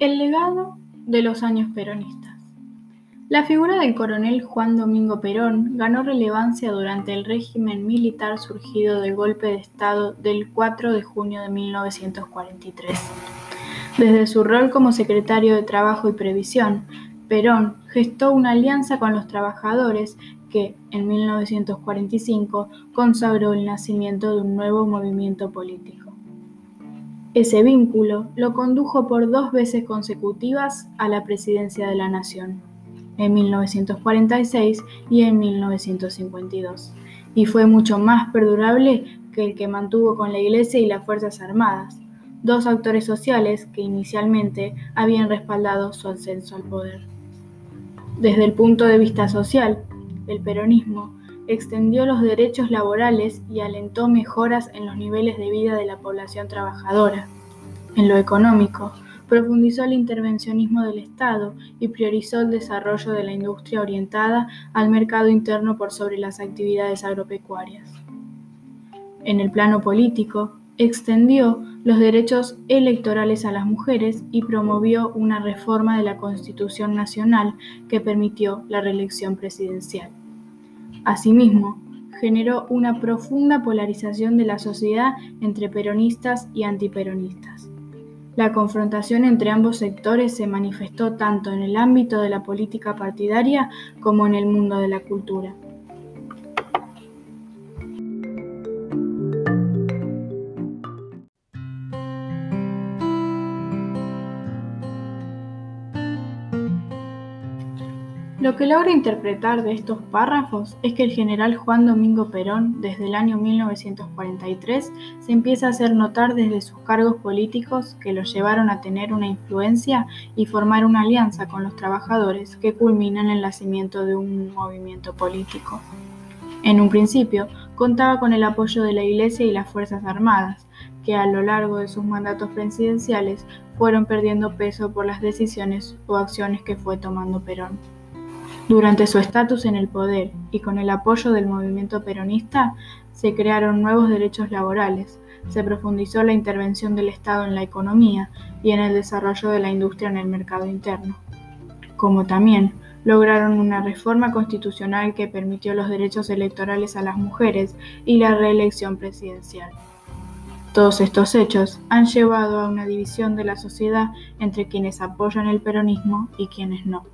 El legado de los años peronistas. La figura del coronel Juan Domingo Perón ganó relevancia durante el régimen militar surgido del golpe de Estado del 4 de junio de 1943. Desde su rol como secretario de Trabajo y Previsión, Perón gestó una alianza con los trabajadores que, en 1945, consagró el nacimiento de un nuevo movimiento político. Ese vínculo lo condujo por dos veces consecutivas a la presidencia de la Nación, en 1946 y en 1952, y fue mucho más perdurable que el que mantuvo con la Iglesia y las Fuerzas Armadas, dos actores sociales que inicialmente habían respaldado su ascenso al poder. Desde el punto de vista social, el peronismo extendió los derechos laborales y alentó mejoras en los niveles de vida de la población trabajadora. En lo económico, profundizó el intervencionismo del Estado y priorizó el desarrollo de la industria orientada al mercado interno por sobre las actividades agropecuarias. En el plano político, extendió los derechos electorales a las mujeres y promovió una reforma de la Constitución Nacional que permitió la reelección presidencial. Asimismo, generó una profunda polarización de la sociedad entre peronistas y antiperonistas. La confrontación entre ambos sectores se manifestó tanto en el ámbito de la política partidaria como en el mundo de la cultura. Lo que logra interpretar de estos párrafos es que el general Juan Domingo Perón, desde el año 1943, se empieza a hacer notar desde sus cargos políticos que lo llevaron a tener una influencia y formar una alianza con los trabajadores que culminan el nacimiento de un movimiento político. En un principio, contaba con el apoyo de la Iglesia y las Fuerzas Armadas, que a lo largo de sus mandatos presidenciales fueron perdiendo peso por las decisiones o acciones que fue tomando Perón. Durante su estatus en el poder y con el apoyo del movimiento peronista, se crearon nuevos derechos laborales, se profundizó la intervención del Estado en la economía y en el desarrollo de la industria en el mercado interno, como también lograron una reforma constitucional que permitió los derechos electorales a las mujeres y la reelección presidencial. Todos estos hechos han llevado a una división de la sociedad entre quienes apoyan el peronismo y quienes no.